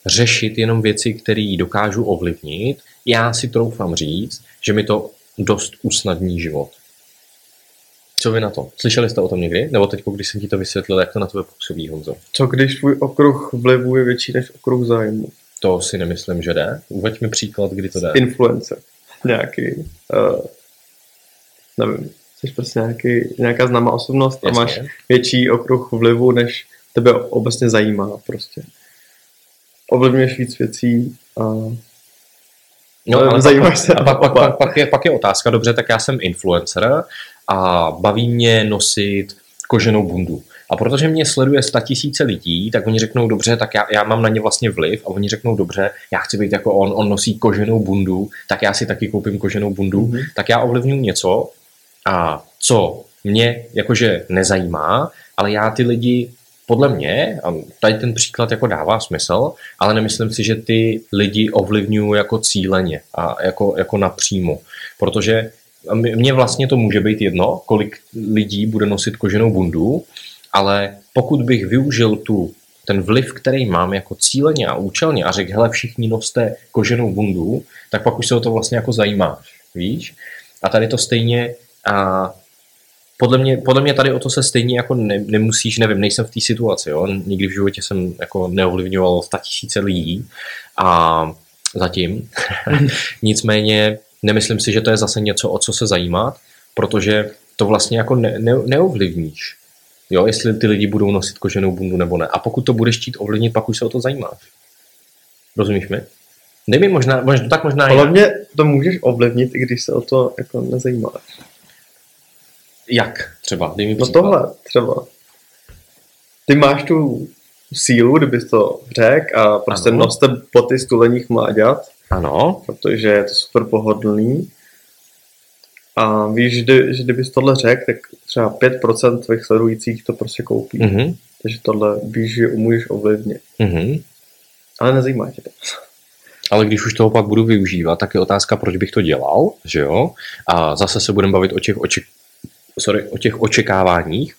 řešit jenom věci, které dokážu ovlivnit, já si troufám říct, že mi to dost usnadní život. Co vy na to? Slyšeli jste o tom někdy? Nebo teď, když jsem ti to vysvětlil, jak to na tebe působí, Honzo? Co když tvůj okruh vlivu je větší než okruh zájmu? To si nemyslím, že jde. Uveď mi příklad, kdy to jde. Influence. Nějaký, uh, nevím, jsi prostě nějaký, nějaká známá osobnost Jasně. a máš větší okruh vlivu, než tebe obecně zajímá prostě ovlivňuješ víc věcí a No, ale zajímáš se. A pak, pak, pak, pak, je, pak je otázka, dobře, tak já jsem influencer a baví mě nosit koženou bundu. A protože mě sleduje 100 tisíce lidí, tak oni řeknou, dobře, tak já, já mám na ně vlastně vliv a oni řeknou, dobře, já chci být jako on, on nosí koženou bundu, tak já si taky koupím koženou bundu, mm-hmm. tak já ovlivňuji něco, a co mě jakože nezajímá, ale já ty lidi podle mě, a tady ten příklad jako dává smysl, ale nemyslím si, že ty lidi ovlivňují jako cíleně a jako, jako napřímo. Protože mně vlastně to může být jedno, kolik lidí bude nosit koženou bundu, ale pokud bych využil tu, ten vliv, který mám jako cíleně a účelně a řekl, hele, všichni noste koženou bundu, tak pak už se o to vlastně jako zajímáš, víš? A tady to stejně a podle mě, podle mě tady o to se stejně jako ne, nemusíš, nevím, nejsem v té situaci, jo? nikdy v životě jsem jako neovlivňoval sta tisíce lidí a zatím, nicméně nemyslím si, že to je zase něco, o co se zajímat, protože to vlastně jako ne, ne, neovlivníš. Jo, jestli ty lidi budou nosit koženou bundu nebo ne. A pokud to budeš chtít ovlivnit, pak už se o to zajímáš. Rozumíš mi? Mi možná, možná tak možná Ale mě to můžeš ovlivnit, i když se o to jako nezajímáš. Jak třeba? Dej mi no tohle třeba. Ty máš tu sílu, kdybys to řekl a prostě ano. noste boty stuleních mláďat. Ano. Protože je to super pohodlný. A víš, že, že kdybys tohle řekl, tak třeba 5% tvých sledujících to prostě koupí. Mm-hmm. Takže tohle víš, že můžeš ovlivnit. Mm-hmm. Ale nezajímá tě to. Ale když už toho pak budu využívat, tak je otázka, proč bych to dělal, že jo? A zase se budeme bavit o těch, oček, sorry, o těch očekáváních,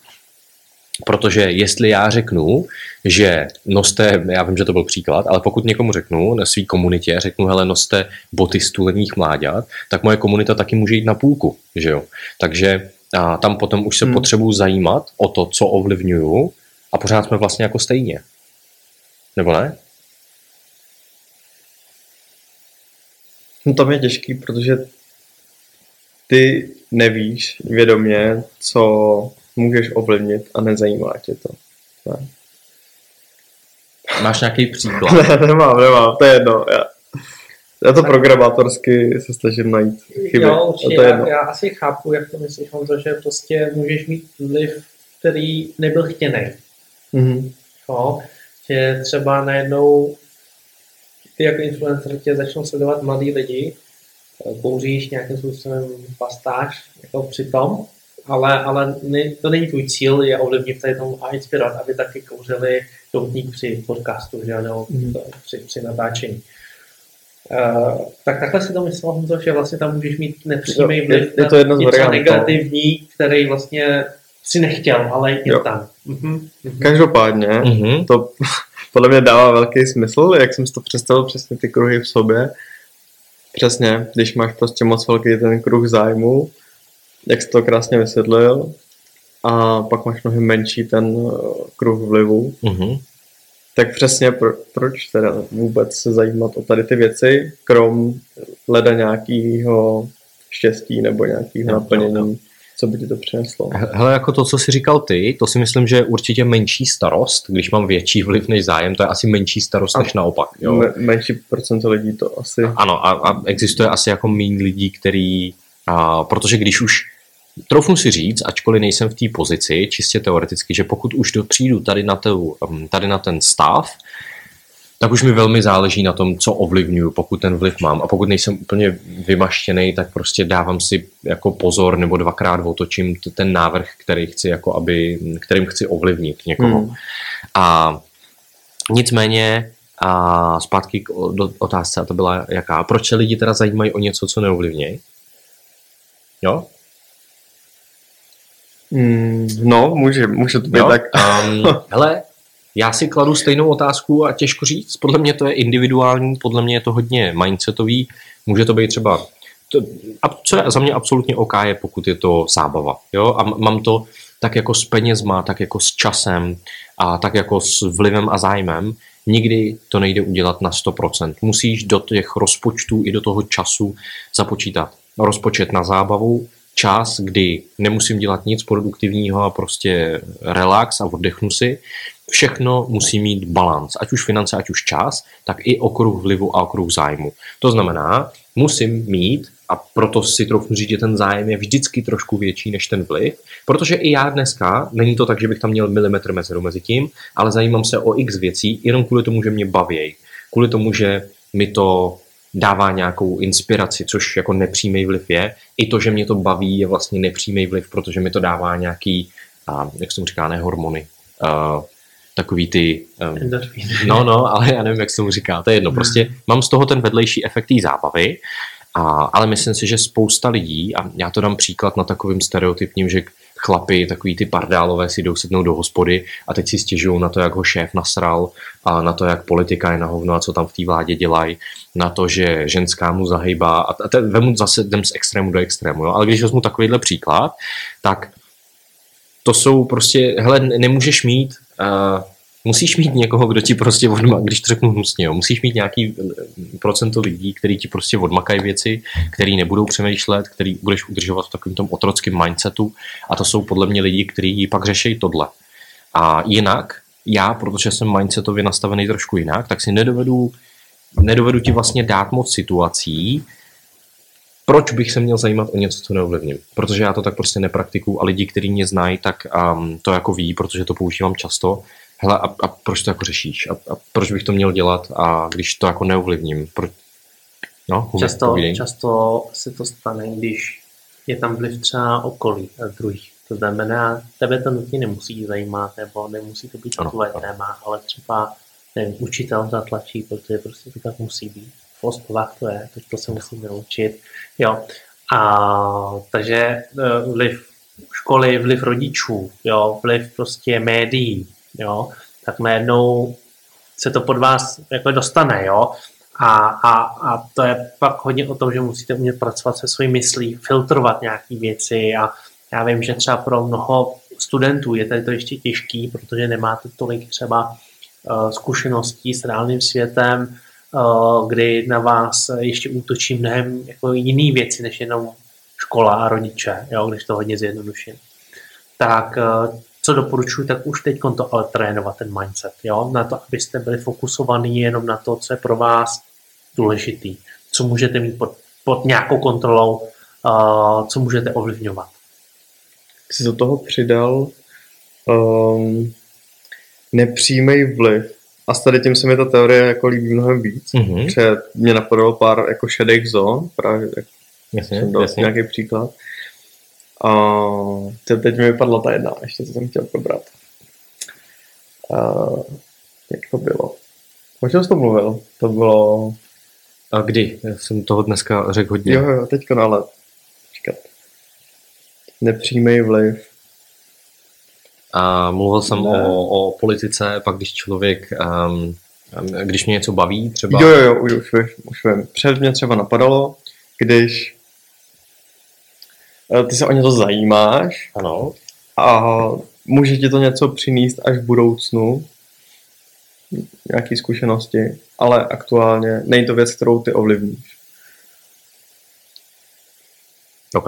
Protože jestli já řeknu, že noste, já vím, že to byl příklad, ale pokud někomu řeknu na své komunitě, řeknu, hele, noste boty stulených mláďat, tak moje komunita taky může jít na půlku, že jo. Takže a tam potom už se hmm. potřebuji zajímat o to, co ovlivňuju a pořád jsme vlastně jako stejně. Nebo ne? No to je těžký, protože ty nevíš vědomě, co můžeš ovlivnit a nezajímá tě to. Ne. Máš nějaký příklad? ne, nemám, nemám, to je jedno. Já, já to programátorsky se snažím najít chyby. Jo, určitě, to je jedno. Já, já asi chápu, jak to myslíš, to, že prostě můžeš mít vliv, který nebyl chtěný. Mm-hmm. Jo, že třeba najednou ty jako influencer tě začnou sledovat mladí lidi, kouříš nějakým způsobem pastáž jako přitom, ale, ale ne, to není tvůj cíl, je ovlivnit tady tomu a inspirovat, aby taky kouřili doutník při podcastu, že ano, mm. při, při natáčení. Uh, tak takhle si to myslel, Honzo, že vlastně tam můžeš mít nepřímý vliv je, je to jedno z něco negativní, který vlastně si nechtěl, ale je tam. Uh-huh. Uh-huh. Každopádně, uh-huh. to podle mě dává velký smysl, jak jsem si to představil, přesně ty kruhy v sobě. Přesně, když máš prostě moc velký ten kruh zájmu, jak jsi to krásně vysvětlil, a pak máš mnohem menší ten eh, kruh vlivu, mm-hmm. tak přesně pro, proč teda vůbec se zajímat o tady ty věci, krom leda nějakého štěstí nebo nějakého naplnění, co by ti to přineslo. Hele, jako to, co jsi říkal ty, to si myslím, že je určitě menší starost, když mám větší vliv než zájem, to je asi menší starost a než naopak. Jo? Me- menší procento lidí to asi... Ano, a, a existuje asi jako méně lidí, který a, protože když už Troufnu si říct, ačkoliv nejsem v té pozici, čistě teoreticky, že pokud už do přijdu tady na, tu, um, tady na ten stav, tak už mi velmi záleží na tom, co ovlivňuju, pokud ten vliv mám. A pokud nejsem úplně vymaštěný, tak prostě dávám si jako pozor nebo dvakrát otočím ten návrh, který chci, jako aby, kterým chci ovlivnit někoho. Hmm. A nicméně a zpátky k otázce, a to byla jaká. Proč se lidi teda zajímají o něco, co neovlivnějí? Jo? Mm, no, může, může to být jo, tak. Um, hele, já si kladu stejnou otázku a těžko říct. Podle mě to je individuální, podle mě je to hodně mindsetový. Může to být třeba, to, a co je za mě absolutně OK je, pokud je to zábava. Jo? A mám to tak jako s penězma, tak jako s časem a tak jako s vlivem a zájmem. Nikdy to nejde udělat na 100%. Musíš do těch rozpočtů i do toho času započítat rozpočet na zábavu, čas, kdy nemusím dělat nic produktivního a prostě relax a oddechnu si. Všechno musí mít balans, ať už finance, ať už čas, tak i okruh vlivu a okruh zájmu. To znamená, musím mít, a proto si trochu říct, že ten zájem je vždycky trošku větší než ten vliv, protože i já dneska, není to tak, že bych tam měl milimetr mezeru mezi tím, ale zajímám se o x věcí, jenom kvůli tomu, že mě baví, kvůli tomu, že mi to dává nějakou inspiraci, což jako nepřímý vliv je. I to, že mě to baví, je vlastně nepřímý vliv, protože mi to dává nějaký, jak se tomu říká, ne hormony, uh, takový ty... Um, no, no, ale já nevím, jak se tomu říká, to je jedno. Prostě mám z toho ten vedlejší efekt té zábavy, a, ale myslím si, že spousta lidí, a já to dám příklad na takovým stereotypním, že chlapi, takový ty pardálové si jdou sednout do hospody a teď si stěžují na to, jak ho šéf nasral a na to, jak politika je na hovno a co tam v té vládě dělají, na to, že ženská mu zahýbá a, a ten, vemu zase jdem z extrému do extrému, jo? ale když vezmu takovýhle příklad, tak to jsou prostě, hele, nemůžeš mít musíš mít někoho, kdo ti prostě odma, když to řeknu hnusně, jo, musíš mít nějaký eh, procento lidí, který ti prostě odmakají věci, který nebudou přemýšlet, který budeš udržovat v takovém tom otrockém mindsetu a to jsou podle mě lidi, kteří pak řeší tohle. A jinak, já, protože jsem mindsetově nastavený trošku jinak, tak si nedovedu, nedovedu ti vlastně dát moc situací, proč bych se měl zajímat o něco, co neovlivním. Protože já to tak prostě nepraktikuju a lidi, kteří mě znají, tak um, to jako ví, protože to používám často hele, a, a proč to jako řešíš? A, a proč bych to měl dělat a když to jako neovlivním? Pro... No, často, často se to stane, když je tam vliv třeba okolí a druhých. To znamená, tebe to nutně nemusí zajímat, nebo nemusí to být tvoje téma, ale třeba nevím, učitel zatlačí, protože prostě to tak musí být. V osnovách to je, to, se musíme naučit. Jo. A, takže e, vliv školy, vliv rodičů, jo, vliv prostě médií, jo, tak najednou se to pod vás jako dostane, jo. A, a, a to je pak hodně o tom, že musíte umět pracovat se svojí myslí, filtrovat nějaké věci a já vím, že třeba pro mnoho studentů je tady to ještě těžký, protože nemáte tolik třeba uh, zkušeností s reálným světem, kdy na vás ještě útočí mnohem jako jiný věci, než jenom škola a rodiče, jo, když to hodně zjednoduším. Tak uh, co doporučuji, tak už teď to ale trénovat ten mindset, jo? na to, abyste byli fokusovaní jenom na to, co je pro vás důležitý, co můžete mít pod, pod nějakou kontrolou, uh, co můžete ovlivňovat. Jsi do toho přidal um, nepřímý vliv a s tady tím se mi ta teorie jako líbí mnohem víc, mm-hmm. protože mě napadlo pár jako šedých zón, právě jak jasně, jsem dal jasně. nějaký příklad. A teď mi vypadla ta jedna, ještě co jsem chtěl probrat. A, jak to bylo? O čem jsi to mluvil? To bylo... A kdy? Já jsem toho dneska řekl hodně. Jo, jo, teďka, no ale... Říkat. Nepřímý vliv. A mluvil jsem o, o politice, pak když člověk, um, když mě něco baví třeba. Jo, jo, jo, už, už, už vím. Před mě třeba napadalo, když Eh, ty se o něco zajímáš ano. a může ti to něco přinést až v budoucnu, nějaké zkušenosti, ale aktuálně není to věc, kterou ty ovlivníš. OK.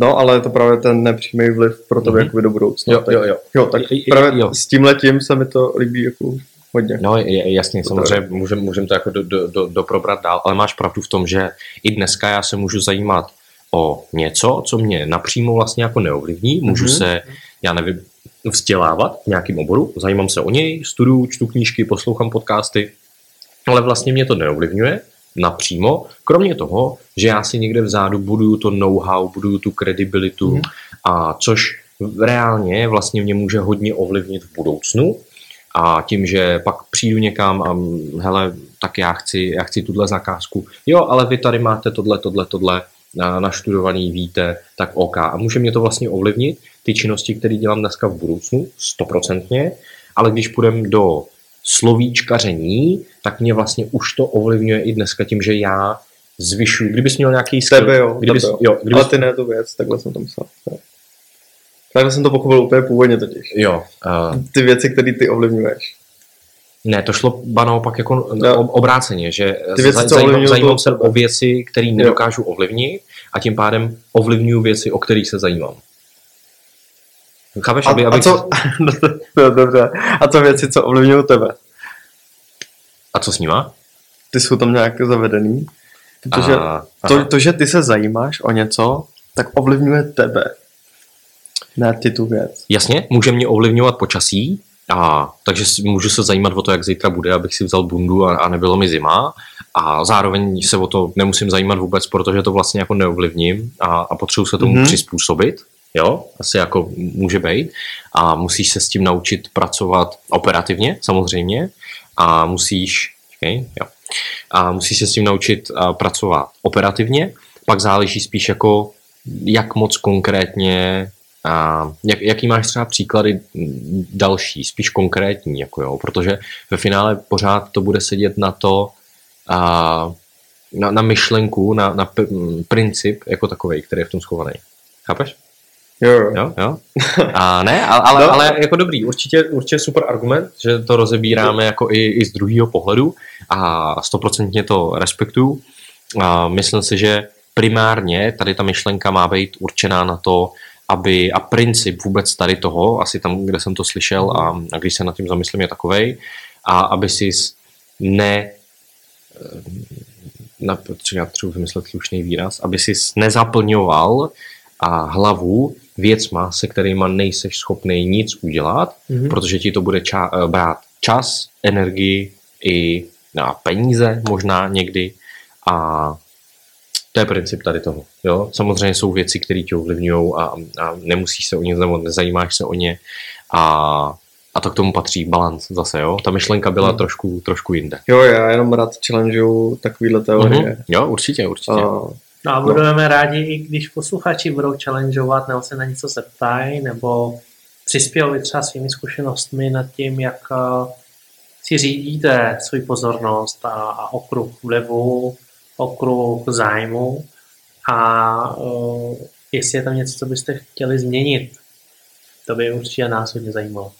No, ale je to právě ten nepřímý vliv pro tebe mm-hmm. do budoucna. Jo, jo, jo. jo tak právě jo. s tím letím se mi to líbí jako hodně. No, je, jasně, samozřejmě můžeme můžem to jako do, do, do, doprobrat dál, ale máš pravdu v tom, že i dneska já se můžu zajímat o něco, co mě napřímo vlastně jako neovlivní. Můžu mm-hmm. se, já nevím, vzdělávat v nějakém oboru, zajímám se o něj, studuju, čtu knížky, poslouchám podcasty, ale vlastně mě to neovlivňuje napřímo, kromě toho, že já si někde vzadu buduju to know-how, buduju tu kredibilitu, mm. a což reálně vlastně mě může hodně ovlivnit v budoucnu, a tím, že pak přijdu někam a hele, tak já chci, já chci tuhle zakázku. Jo, ale vy tady máte tohle, tohle, tohle naštudovaný, víte, tak OK. A může mě to vlastně ovlivnit, ty činnosti, které dělám dneska v budoucnu, stoprocentně, ale když půjdeme do slovíčkaření, tak mě vlastně už to ovlivňuje i dneska tím, že já zvyšuju. Kdybys měl nějaký skill... Tebe jo, kdybys, tebe jo. jo kdybys... Ale ty ne tu věc, takhle jsem to myslel. Takhle jsem to pochopil úplně původně totiž. Jo. Uh... Ty věci, které ty ovlivňuješ. Ne, to šlo ba naopak jako no. obráceně, že Ty věci, zajímám, zajímám se o věci, které nedokážu ovlivnit a tím pádem ovlivňuji věci, o kterých se zajímám. Chápeš, a, aby, a co, no, dobře. A co věci, co ovlivňují tebe? A co s nima? Ty jsou tam nějak zavedený? Protože A- to, to, že ty se zajímáš o něco, tak ovlivňuje tebe. Ne ty tu věc. Jasně, může mě ovlivňovat počasí, a, takže můžu se zajímat o to, jak zítra bude, abych si vzal bundu a, a nebylo mi zima. A zároveň se o to nemusím zajímat vůbec, protože to vlastně jako neovlivním a, a potřebuji se tomu Mhm. mm-hmm. přizpůsobit. Jo, asi jako může být. A musíš se s tím naučit pracovat operativně, samozřejmě. A musíš, okay, jo. A musíš se s tím naučit pracovat operativně. Pak záleží spíš jako, jak moc konkrétně a jak, jaký máš třeba příklady další, spíš konkrétní, jako jo, protože ve finále pořád to bude sedět na to, a, na, na myšlenku, na, na pr- princip jako takový, který je v tom schovaný. Chápeš? Jo, jo. Jo. A ne, ale, ale, No. ale jako dobrý, určitě, určitě super argument, že to rozebíráme jako i, i z druhého pohledu a stoprocentně to respektuju. A myslím si, že primárně tady ta myšlenka má být určená na to, aby a princip vůbec tady toho, asi tam, kde jsem to slyšel a, a když se nad tím zamyslím, je takovej, a aby si ne na, protože já třeba vymyslet slušný výraz, aby si nezaplňoval a hlavu věcma, se kterými nejseš schopný nic udělat, Mhm. mm-hmm. protože ti to bude ča- eh, brát čas, energii i na peníze možná někdy a to je princip tady toho. Jo? Samozřejmě jsou věci, které tě ovlivňují a, a nemusíš se o ně nebo nezajímáš se o ně a, a to k tomu patří balans zase. Jo? Ta myšlenka byla Hmm. trošku, trošku jinde. jo, já jenom rád challengeuju takovýhle teorie. Mhm. Jo, určitě, určitě. A, No a budeme rádi, i když posluchači budou challengeovat, nebo se na něco zeptají, nebo přispěli třeba svými zkušenostmi nad tím, jak eh, si řídíte svou pozornost a, a okruh vlivu, okruh zájmu a uh, jestli je tam něco, co byste chtěli změnit. To by určitě nás hodně zajímalo.